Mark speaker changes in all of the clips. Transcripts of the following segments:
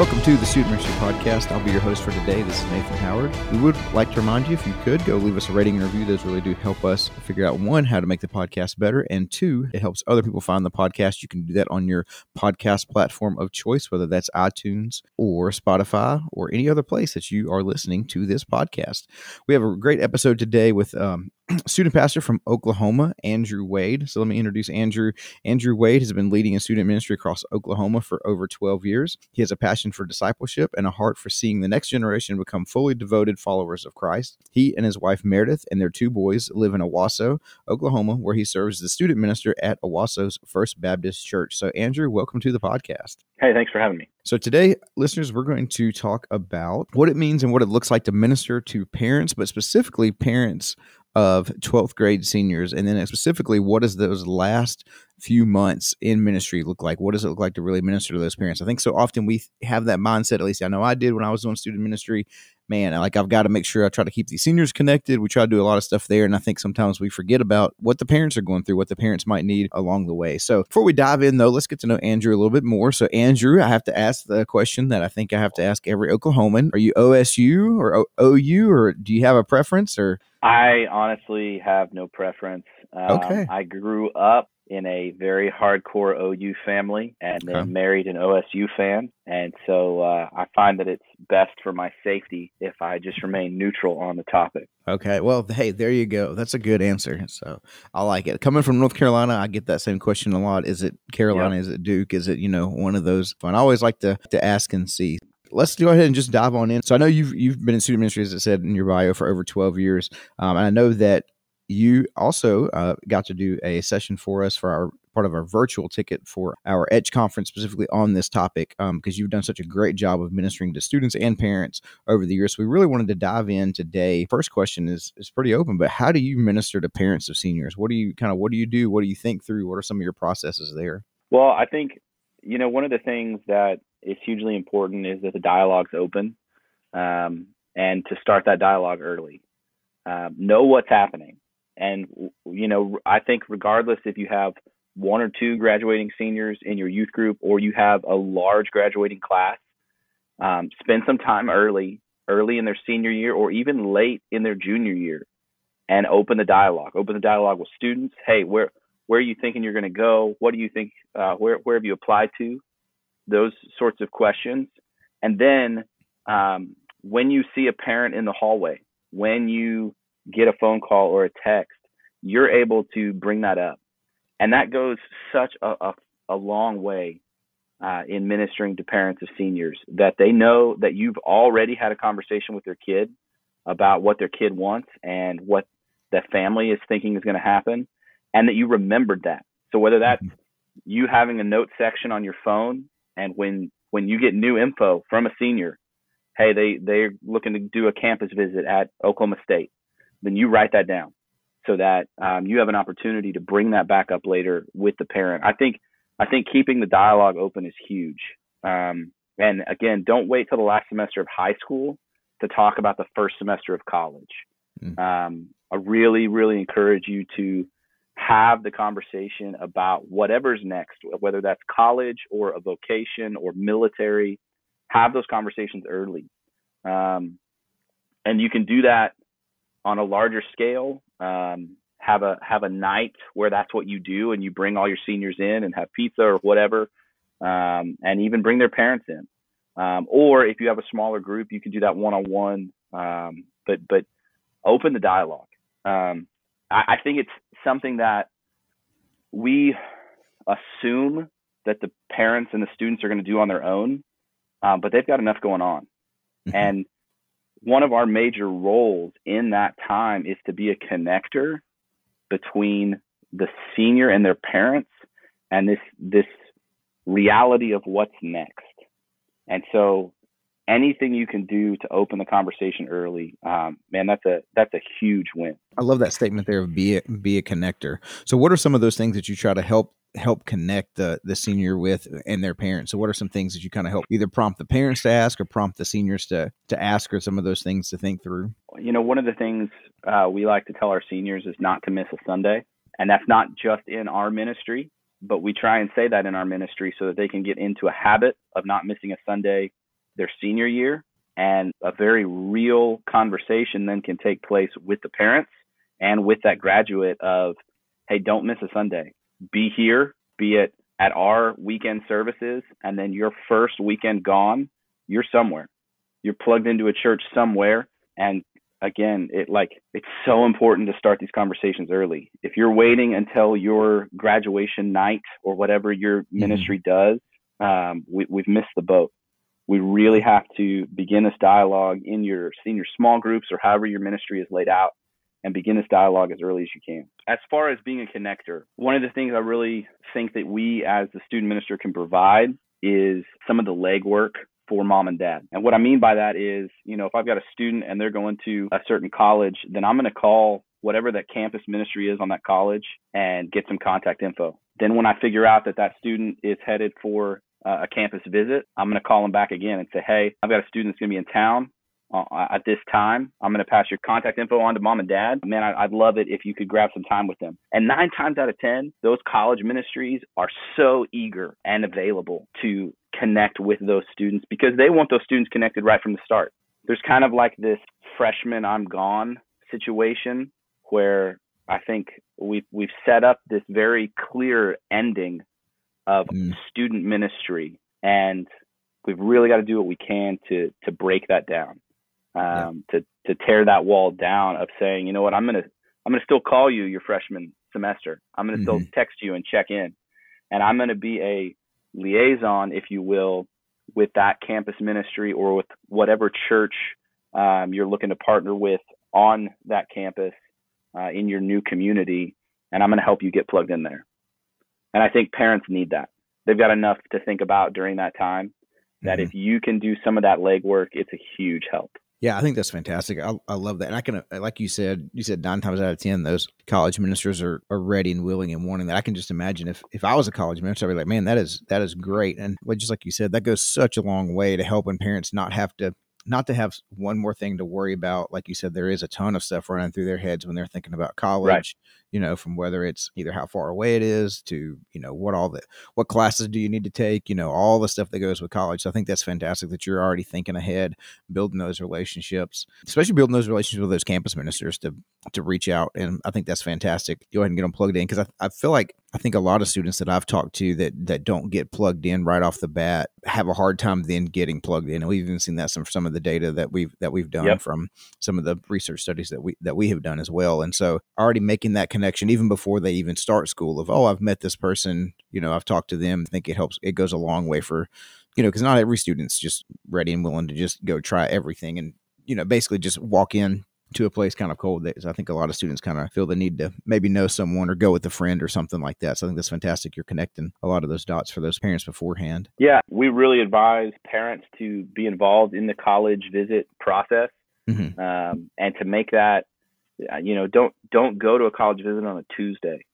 Speaker 1: Welcome to the Student Ministry Podcast. I'll be your host for today. This is Nathan Howard. We would like to remind you, if you could, go leave us a rating and review. Those really do help us figure out one, how to make the podcast better, and two, it helps other people find the podcast. You can do that on your podcast platform of choice, whether that's iTunes or Spotify or any other place that you are listening to this podcast. We have a great episode today with um, student pastor from Oklahoma, Andrew Wade. So let me introduce Andrew. Andrew Wade has been leading a student ministry across Oklahoma for over 12 years. He has a passion for discipleship and a heart for seeing the next generation become fully devoted followers of Christ. He and his wife Meredith and their two boys live in Owasso, Oklahoma, where he serves as the student minister at Owasso's First Baptist Church. So, Andrew, welcome to the podcast.
Speaker 2: Hey, thanks for having me.
Speaker 1: So, today, listeners, we're going to talk about what it means and what it looks like to minister to parents, but specifically parents of 12th grade seniors and then specifically what does those last few months in ministry look like? What does it look like to really minister to those parents? I think so often we have that mindset at least i know i did when i was doing student ministry man like i've got to make sure i try to keep these seniors connected. We try to do a lot of stuff there and i think sometimes we forget about what the parents are going through what the parents might need along the way. So before we dive in though let's get to know andrew a little bit more. So andrew i have to ask the question that i think i have to ask every oklahoman. Are you osu or o- ou or do you have a preference or?
Speaker 2: I honestly have no preference. Um,
Speaker 1: okay.
Speaker 2: I grew up in a very hardcore OU family and then married an OSU fan. And so uh, I find that it's best for my safety if I just remain neutral on the topic.
Speaker 1: Okay. Well, hey, there you go. That's a good answer. So I like it. Coming from North Carolina, I get that same question a lot. Is it Carolina? Is it Duke? Is it, you know, one of those? And I always like to, to ask and see. Let's go ahead and just dive on in. So I know you've you've been in student ministry, as I said in your bio, for over twelve years, um, and I know that you also uh, got to do a session for us for our part of our virtual ticket for our Edge conference, specifically on this topic, because you've done such a great job of ministering to students and parents over the years. So we really wanted to dive in today. First question is is pretty open, but how do you minister to parents of seniors? What do you kind of what do you do? What do you think through? What are some of your processes there?
Speaker 2: Well, I think, you know, one of the things that is hugely important is that the dialogue's open um, and to start that dialogue early. Um, know what's happening. And, you know, I think regardless if you have one or two graduating seniors in your youth group or you have a large graduating class, um, spend some time early, early in their senior year or even late in their junior year and open the dialogue. Open the dialogue with students. Hey, where, where are you thinking you're going to go? What do you think? Uh, where where have you applied to? Those sorts of questions, and then um, when you see a parent in the hallway, when you get a phone call or a text, you're able to bring that up, and that goes such a a, a long way uh, in ministering to parents of seniors that they know that you've already had a conversation with their kid about what their kid wants and what the family is thinking is going to happen and that you remembered that. So whether that's you having a note section on your phone and when when you get new info from a senior, hey, they they're looking to do a campus visit at Oklahoma State, then you write that down so that um, you have an opportunity to bring that back up later with the parent. I think I think keeping the dialogue open is huge. Um, and again, don't wait till the last semester of high school to talk about the first semester of college.
Speaker 1: Mm.
Speaker 2: Um, I really, really encourage you to have the conversation about whatever's next, whether that's college or a vocation or military. Have those conversations early. Um, and you can do that on a larger scale. Um, have a have a night where that's what you do, and you bring all your seniors in and have pizza or whatever, um, and even bring their parents in. Um, or if you have a smaller group, you can do that one on one. But but open the dialogue. Um, I, I think it's something that we assume that the parents and the students are going to do on their own, um, but they've got enough going on.
Speaker 1: Mhm.
Speaker 2: And one of our major roles in that time is to be a connector between the senior and their parents and this this reality of what's next. And so anything you can do to open the conversation early, um, man, that's a that's a huge win.
Speaker 1: I love that statement there of be a, be a connector. So, what are some of those things that you try to help help connect the the senior with and their parents? So, what are some things that you kind of help either prompt the parents to ask or prompt the seniors to to ask, or some of those things to think through?
Speaker 2: You know, one of the things uh, we like to tell our seniors is not to miss a Sunday, and that's not just in our ministry, but we try and say that in our ministry so that they can get into a habit of not missing a Sunday their senior year and a very real conversation then can take place with the parents and with that graduate of hey don't miss a sunday be here be it at our weekend services and then your first weekend gone you're somewhere. You're plugged into a church somewhere and again it like it's so important to start these conversations early. If you're waiting until your graduation night or whatever your mm-hmm. ministry does um, we, we've missed the boat. We really have to begin this dialogue in your senior small groups or however your ministry is laid out and begin this dialogue as early as you can. As far as being a connector, one of the things I really think that we as the student minister can provide is some of the legwork for mom and dad. And what I mean by that is, you know, if I've got a student and they're going to a certain college, then I'm going to call whatever that campus ministry is on that college and get some contact info. Then when I figure out that that student is headed for uh, a campus visit, I'm going to call them back again and say, hey, I've got a student that's going to be in town uh, at this time. I'm going to pass your contact info on to mom and dad. Man, I, would love it if you could grab some time with them. And nine times out of 10, those college ministries are so eager and available to connect with those students because they want those students connected right from the start. There's kind of like this freshman I'm gone situation where I think we've we've set up this very clear ending of mm. student ministry, and we've really got to do what we can to to break that down, um, yeah. to to tear that wall down of saying, you know what, I'm gonna I'm gonna still call you your freshman semester. I'm gonna mm-hmm. still text you and check in, and I'm gonna be a liaison, if you will, with that campus ministry or with whatever church um, you're looking to partner with on that campus uh, in your new community, and I'm going to help you get plugged in there. And I think parents need that. They've got enough to think about during that time that mm-hmm. if you can do some of that legwork, it's a huge help.
Speaker 1: Yeah, I think that's fantastic. I, I love that. And I can, uh, like you said, you said nine times out of 10, those college ministers are, are ready and willing and wanting that. I can just imagine if, if I was a college minister, I'd be like, man, that is, that is great. And just like you said, that goes such a long way to helping parents not have to not to have one more thing to worry about. Like you said, there is a ton of stuff running through their heads when they're thinking about college. Right. You know, from whether it's either how far away it is to you know what all the what classes do you need to take. You know, all the stuff that goes with college. So I think that's fantastic that you're already thinking ahead, building those relationships, especially building those relationships with those campus ministers to to reach out. And I think that's fantastic. Go ahead and get them plugged in because I, I feel like I think a lot of students that I've talked to that that don't get plugged in right off the bat have a hard time then getting plugged in. And we've even seen that from some of the data that we've that we've done yep. from some of the research studies that we that we have done as well. And so already making that connection even before they even start school of oh I've met this person, you know I've talked to them. I think it helps. It goes a long way for you know because not every student's just ready and willing to just go try everything and you know basically just walk in to a place kind of cold. That I think a lot of students kind of feel the need to maybe know someone or go with a friend or something like that. So I think that's fantastic. You're connecting a lot of those dots for those parents beforehand.
Speaker 2: Yeah, we really advise parents to be involved in the college visit process mm-hmm. um, and to make that. Uh, you know, don't don't go to a college visit on a Tuesday.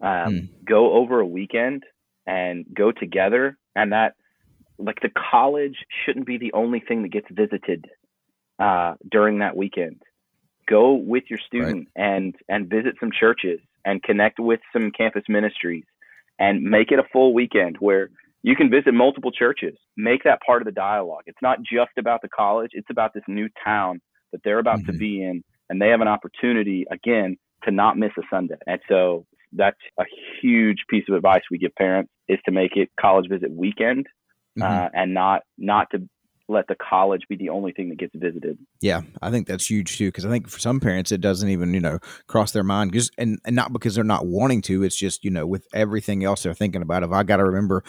Speaker 2: Um, mm. Go over a weekend and go together, and that like the college shouldn't be the only thing that gets visited uh, during that weekend go with your student right. and and visit some churches and connect with some campus ministries and make it a full weekend where you can visit multiple churches make that part of the dialogue it's not just about the college it's about this new town that they're about mm-hmm. to be in and they have an opportunity again to not miss a sunday and so that's a huge piece of advice we give parents is to make it college visit weekend mm-hmm. uh, and not not to let the college be the only thing that gets visited.
Speaker 1: Yeah, I think that's huge too because I think for some parents it doesn't even you know cross their mind because and, and not because they're not wanting to. It's just you know with everything else they're thinking about. If I got to remember,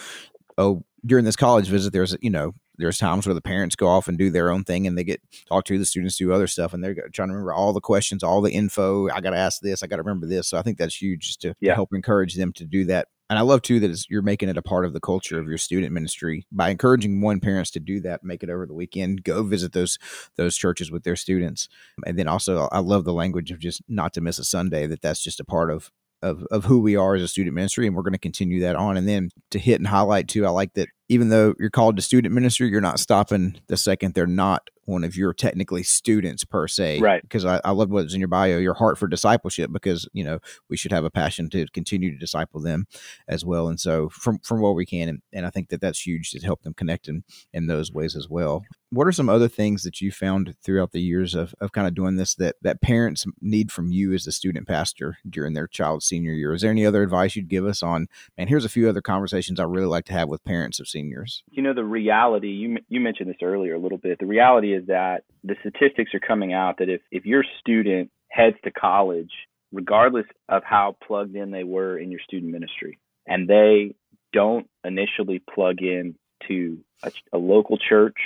Speaker 1: oh, during this college visit, there's you know there's times where the parents go off and do their own thing and they get talk to the students do other stuff and they're trying to remember all the questions all the info i got to ask this i got to remember this so i think that's huge just to, yeah. to help encourage them to do that and I love too that you're making it a part of the culture of your student ministry by encouraging one parents to do that, make it over the weekend, go visit those those churches with their students, and then also I love the language of just not to miss a Sunday. That that's just a part of of of who we are as a student ministry, and we're going to continue that on. And then to hit and highlight too, I like that even though you're called to student ministry, you're not stopping the second they're not one of your technically students per se.
Speaker 2: Right.
Speaker 1: Because I, I love what's in your bio, your heart for discipleship, because, you know, we should have a passion to continue to disciple them as well. And so from, from what we can, and, and I think that that's huge to help them connect in, in those ways as well. What are some other things that you found throughout the years of, of kind of doing this that, that parents need from you as a student pastor during their child's senior year? Is there any other advice you'd give us on, and here's a few other conversations I really like to have with parents of seniors?
Speaker 2: You know, the reality, you, you mentioned this earlier a little bit. The reality is that the statistics are coming out that if, if your student heads to college, regardless of how plugged in they were in your student ministry, and they don't initially plug in to a, a local church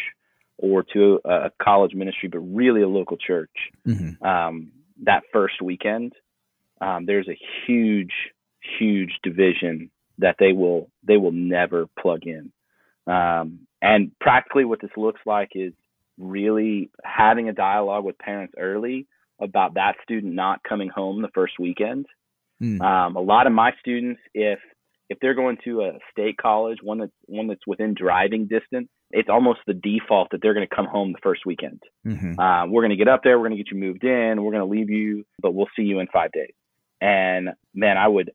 Speaker 2: or to a, a, college ministry, but really a local church, mm-hmm. um, that first weekend, um, there's a huge, huge division that they will they will never plug in. Um, and practically, what this looks like is really having a dialogue with parents early about that student not coming home the first weekend. Mm. Um, a lot of my students, if if they're going to a state college, one that's one that's within driving distance, it's almost the default that they're going to come home the first weekend. Mm-hmm. Uh, we're going to get up there, we're going to get you moved in, we're going to leave you, but we'll see you in five days. And man, I would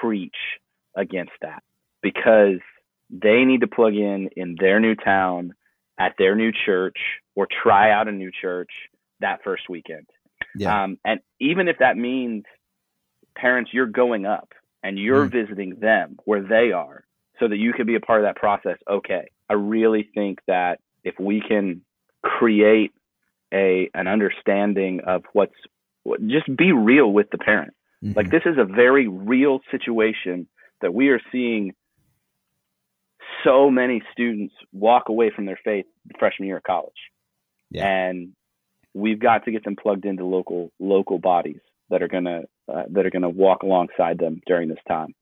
Speaker 2: preach against that because they need to plug in in their new town at their new church or try out a new church that first weekend. Yeah. Um, and even if that means parents, you're going up and you're mm. visiting them where they are so that you can be a part of that process, okay. I really think that if we can create a an understanding of what's just be real with the parent. Mm-hmm. Like this is a very real situation that we are seeing so many students walk away from their faith the freshman year of college. Yeah. And we've got to get them plugged into local local bodies that are gonna uh, that are gonna walk alongside them during this time.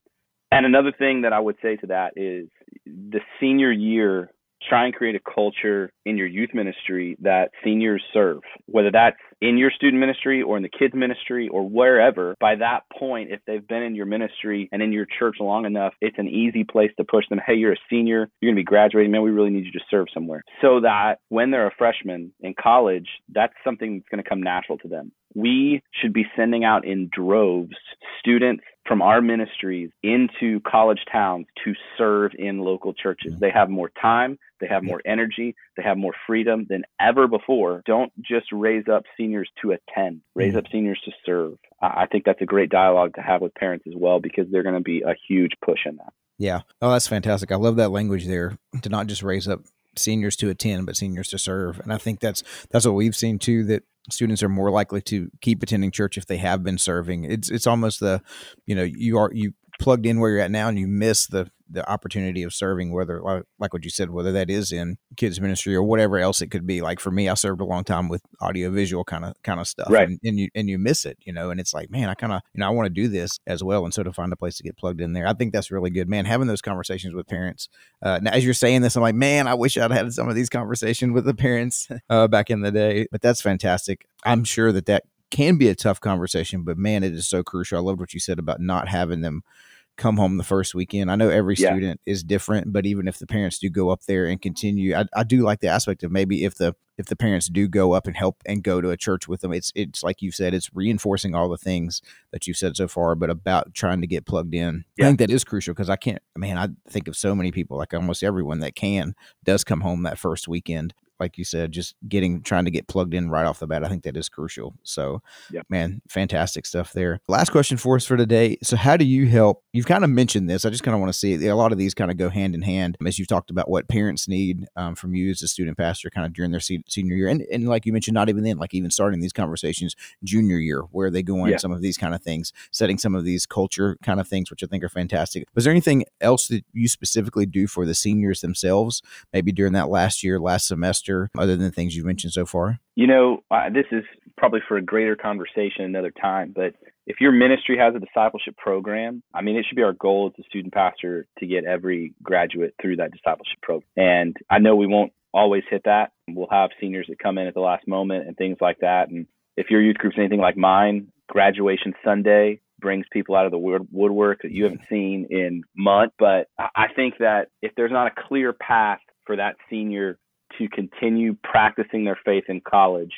Speaker 2: And another thing that I would say to that is the senior year try and create a culture in your youth ministry that seniors serve, whether that's in your student ministry or in the kids ministry or wherever. By that point, if they've been in your ministry and in your church long enough, it's an easy place to push them. Hey, you're a senior, you're going to be graduating, man. We really need you to serve somewhere. So that when they're a freshman in college, that's something that's going to come natural to them. We should be sending out in droves students from our ministries into college towns to serve in local churches. They have more time, they have more energy, they have more freedom than ever before. Don't just raise up seniors to attend, raise mm-hmm. up seniors to serve. I think that's a great dialogue to have with parents as well because they're going to be a huge push in that.
Speaker 1: Yeah. Oh, that's fantastic. I love that language there to not just raise up seniors to attend but seniors to serve and i think that's that's what we've seen too that students are more likely to keep attending church if they have been serving. It's it's almost the, you know, you are you plugged in where you're at now and you miss the the opportunity of serving whether like, like what you said whether that is in kids ministry or whatever else it could be like for me i served a long time with audio visual kind of kind of stuff
Speaker 2: right.
Speaker 1: and, and you and you miss it you know and it's like man i kind of you know i want to do this as well and so to find a place to get plugged in there i think that's really good man having those conversations with parents uh, now as you're saying this i'm like man i wish i'd had some of these conversations with the parents uh, back in the day but that's fantastic i'm sure that that can be a tough conversation, but man, it is so crucial. I loved what you said about not having them come home the first weekend. I know every yeah. student is different, but even if the parents do go up there and continue, I, I, do like the aspect of maybe if the if the parents do go up and help and go to a church with them, it's it's like you said, it's reinforcing all the things that you've said so far, but about trying to get plugged in. Yeah. I think that is crucial because I can't, man, I think of so many people, like almost everyone that can does come home that first weekend like you said, just getting trying to get plugged in right off the bat. I think that is crucial. So, yep. man, fantastic stuff there. Last question for us for today. So, how do you help? You've kind of mentioned this. I just kind of want to see a lot of these kind of go hand in hand as you've talked about what parents need um, from you as a student pastor, kind of during their senior year, and, and like you mentioned, not even then, like even starting these conversations junior year, where they go on yeah. some of these kind of things, setting some of these culture kind of things, which I think are fantastic. Was there anything else that you specifically do for the seniors themselves, maybe during that last year, last semester? Other than the things you've mentioned so far?
Speaker 2: You know, uh, this is probably for a greater conversation another time, but if your ministry has a discipleship program, I mean, it should be our goal as a student pastor to get every graduate through that discipleship program. And I know we won't always hit that. We'll have seniors that come in at the last moment and things like that. And if your youth group's anything like mine, graduation Sunday, brings people out of the woodwork that you haven't seen in months. But I think that if there's not a clear path for that senior to continue practicing their faith in college,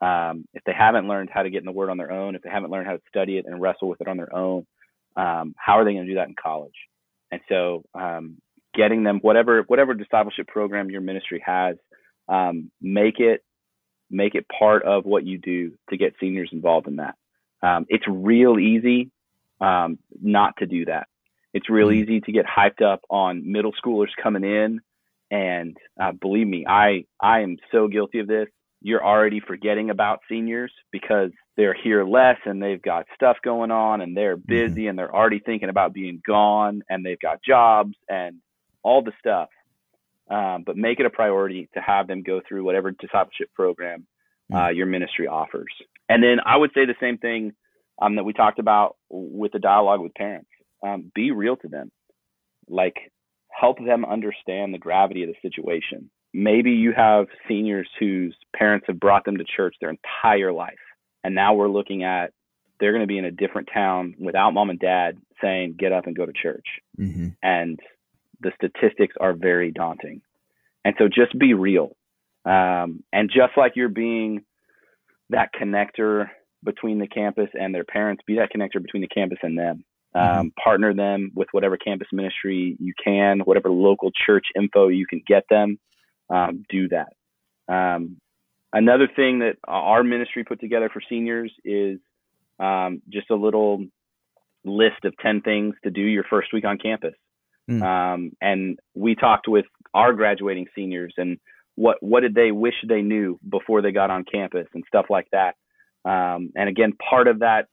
Speaker 2: um, if they haven't learned how to get in the Word on their own, if they haven't learned how to study it and wrestle with it on their own, um, how are they going to do that in college? And so, um, getting them whatever whatever discipleship program your ministry has, um, make it make it part of what you do to get seniors involved in that. Um, it's real easy um, not to do that. It's real mm-hmm. easy to get hyped up on middle schoolers coming in, and uh, believe me, I I am so guilty of this. You're already forgetting about seniors because they're here less and they've got stuff going on and they're busy and they're already thinking about being gone and they've got jobs and all the stuff. Um, but make it a priority to have them go through whatever discipleship program uh, mm-hmm. your ministry offers. And then I would say the same thing um, that we talked about with the dialogue with parents. Um, be real to them, like help them understand the gravity of the situation. Maybe you have seniors whose parents have brought them to church their entire life, and now we're looking at they're going to be in a different town without mom and dad saying get up and go to church, mm-hmm. and the statistics are very daunting. And so just be real. Um, and just like you're being that connector between the campus and their parents, be that connector between the campus and them. Um, mm-hmm. Partner them with whatever campus ministry you can, whatever local church info you can get them. Um, do that. Um, another thing that our ministry put together for seniors is um, just a little list of 10 things to do your first week on campus. Mm. Um, and we talked with our graduating seniors and what what did they wish they knew before they got on campus and stuff like that. Um, and again, part of that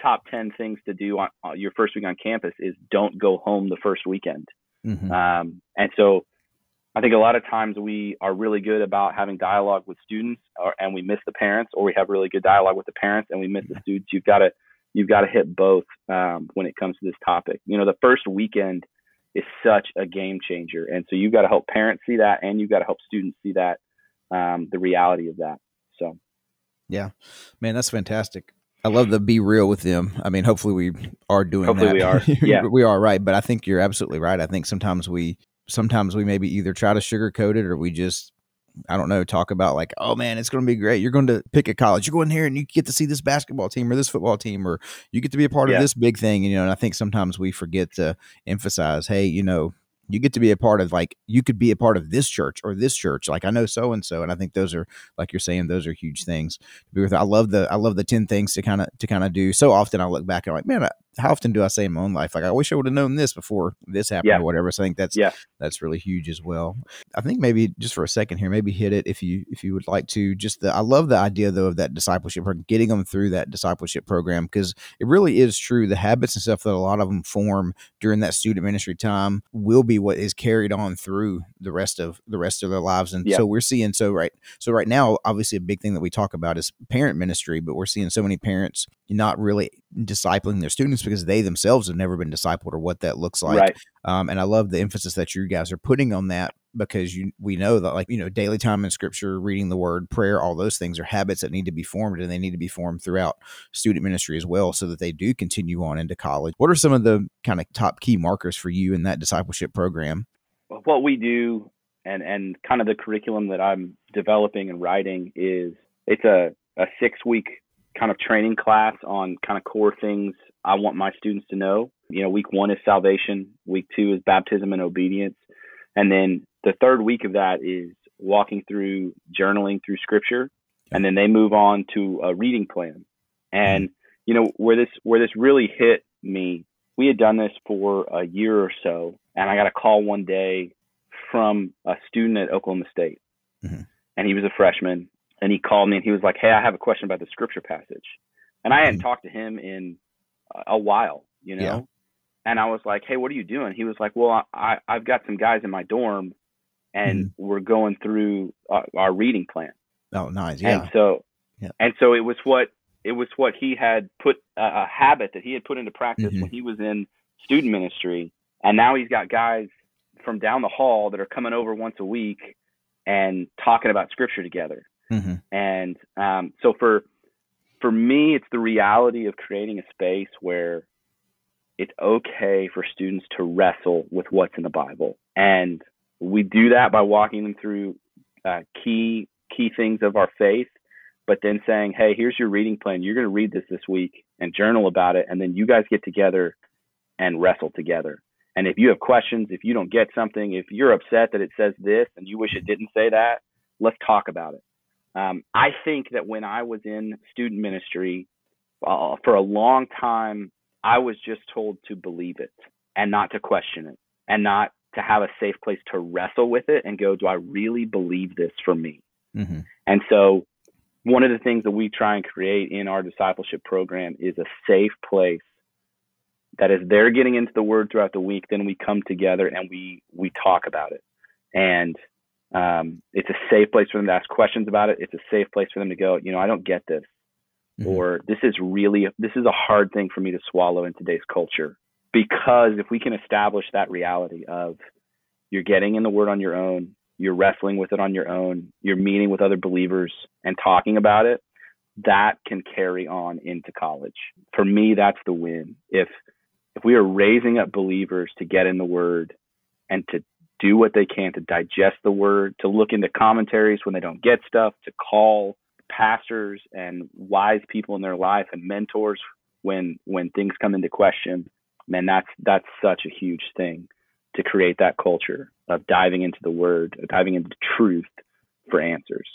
Speaker 2: top 10 things to do on, on, your first week on campus is don't go home the first weekend. Mm-hmm. Um, and so I think a lot of times we are really good about having dialogue with students or, and we miss the parents or we have really good dialogue with the parents and we miss the students. You've got to, you've got to hit both um, when it comes to this topic. You know, the first weekend is such a game changer. And so you've got to help parents see that and you've got to help students see that, um, the reality of that. So,
Speaker 1: yeah, man, that's fantastic. I love the be real with them. I mean, hopefully we are doing
Speaker 2: hopefully
Speaker 1: that.
Speaker 2: we are. Yeah,
Speaker 1: we are right. But I think you're absolutely right. I think sometimes we, sometimes we maybe either try to sugarcoat it or we just I don't know, talk about like, oh man, it's going to be great. You're going to pick a college. You're going here and you get to see this basketball team or this football team, or you get to be a part yeah. of this big thing. And, you know, and I think sometimes we forget to emphasize, hey, you know, you get to be a part of like you could be a part of this church or this church like i know so and so and i think those are like you're saying those are huge things to be with i love the i love the 10 things to kind of to kind of do. So often i look back and i'm like man how often do I say in my own life, like I wish I would have known this before this happened yeah. or whatever. So I think that's yeah. that's really huge as well. I think maybe just for a second here, maybe hit it if you if you would like to. Just the I love the idea though of that discipleship program, getting them through that discipleship program because it really is true. The habits and stuff that a lot of them form during that student ministry time will be what is carried on through the rest of the rest of their lives. And yeah. so we're seeing so right so right now, obviously a big thing that we talk about is parent ministry, but we're seeing so many parents not really discipling their students because they themselves have never been discipled or what that looks like. Right. Um, and I love the emphasis that you guys are putting on that because you we know that like you know daily time in scripture, reading the word, prayer, all those things are habits that need to be formed and they need to be formed throughout student ministry as well, so that they do continue on into college. What are some of the kind of top key markers for you in that discipleship program?
Speaker 2: What we do and and kind of the curriculum that I'm developing and writing is it's a a six week kind of training class on kind of core things I want my students to know. You know, week one is salvation, week two is baptism and obedience. And then the third week of that is walking through journaling through scripture. And then they move on to a reading plan. And, you know, where this where this really hit me, we had done this for a year or so, and I got a call one day from a student at Oklahoma State. Mm-hmm. And he was a freshman and he called me and he was like, "Hey, I have a question about the scripture passage," and I hadn't mm-hmm. talked to him in a while, you know. Yeah. And I was like, "Hey, what are you doing?" He was like, "Well, I I've got some guys in my dorm, and mm-hmm. we're going through uh, our reading plan."
Speaker 1: Oh, nice. Yeah.
Speaker 2: And so, yeah. and so it was what it was what he had put uh, a habit that he had put into practice mm-hmm. when he was in student ministry, and now he's got guys from down the hall that are coming over once a week and talking about scripture together. Mm-hmm. And um, so for for me, it's the reality of creating a space where it's okay for students to wrestle with what's in the Bible. And we do that by walking them through uh, key key things of our faith, but then saying, "Hey, here's your reading plan. You're going to read this this week and journal about it, and then you guys get together and wrestle together." And if you have questions, if you don't get something, if you're upset that it says this and you wish it didn't say that, let's talk about it. Um, I think that when I was in student ministry, uh, for a long time, I was just told to believe it and not to question it and not to have a safe place to wrestle with it and go, do I really believe this for me? Mm-hmm. And so, one of the things that we try and create in our discipleship program is a safe place that as they're getting into the word throughout the week, then we come together and we we talk about it. And um, it's a safe place for them to ask questions about it. It's a safe place for them to go, you know, I don't get this. Mm-hmm. Or this is really this is a hard thing for me to swallow in today's culture. Because if we can establish that reality of you're getting in the word on your own, you're wrestling with it on your own, you're meeting with other believers and talking about it, that can carry on into college. For me, that's the win. If if we are raising up believers to get in the word and to do what they can to digest the word, to look into commentaries when they don't get stuff, to call pastors and wise people in their life and mentors when when things come into question, man, that's that's such a huge thing to create that culture of diving into the word, diving into truth for answers.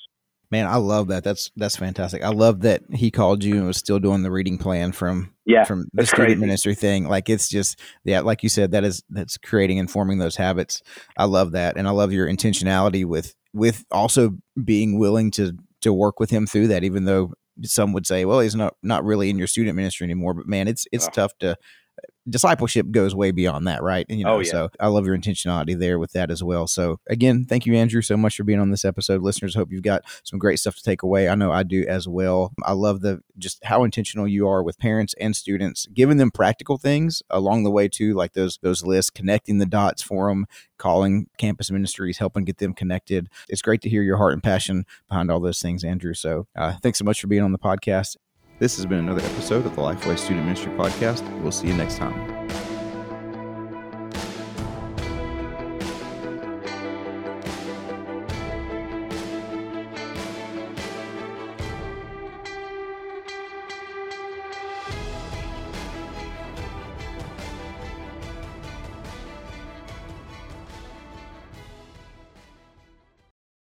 Speaker 1: Man, I love that. That's that's fantastic. I love that he called you and was still doing the reading plan from
Speaker 2: yeah
Speaker 1: from the student crazy. ministry thing. Like it's just yeah, like you said, that is that's creating and forming those habits. I love that, and I love your intentionality with with also being willing to to work with him through that. Even though some would say, well, he's not not really in your student ministry anymore. But man, it's it's oh. tough to discipleship goes way beyond that, right? And, you know, oh, yeah. so I love your intentionality there with that as well. So again, thank you, Andrew, so much for being on this episode. Listeners, hope you've got some great stuff to take away. I know I do as well. I love the just how intentional you are with parents and students, giving them practical things along the way too, like those those lists, connecting the dots for them, calling campus ministries, helping get them connected. It's great to hear your heart and passion behind all those things, Andrew. So uh, thanks so much for being on the podcast. This has been another episode of the Lifeway Student Ministry Podcast. We'll see you next time.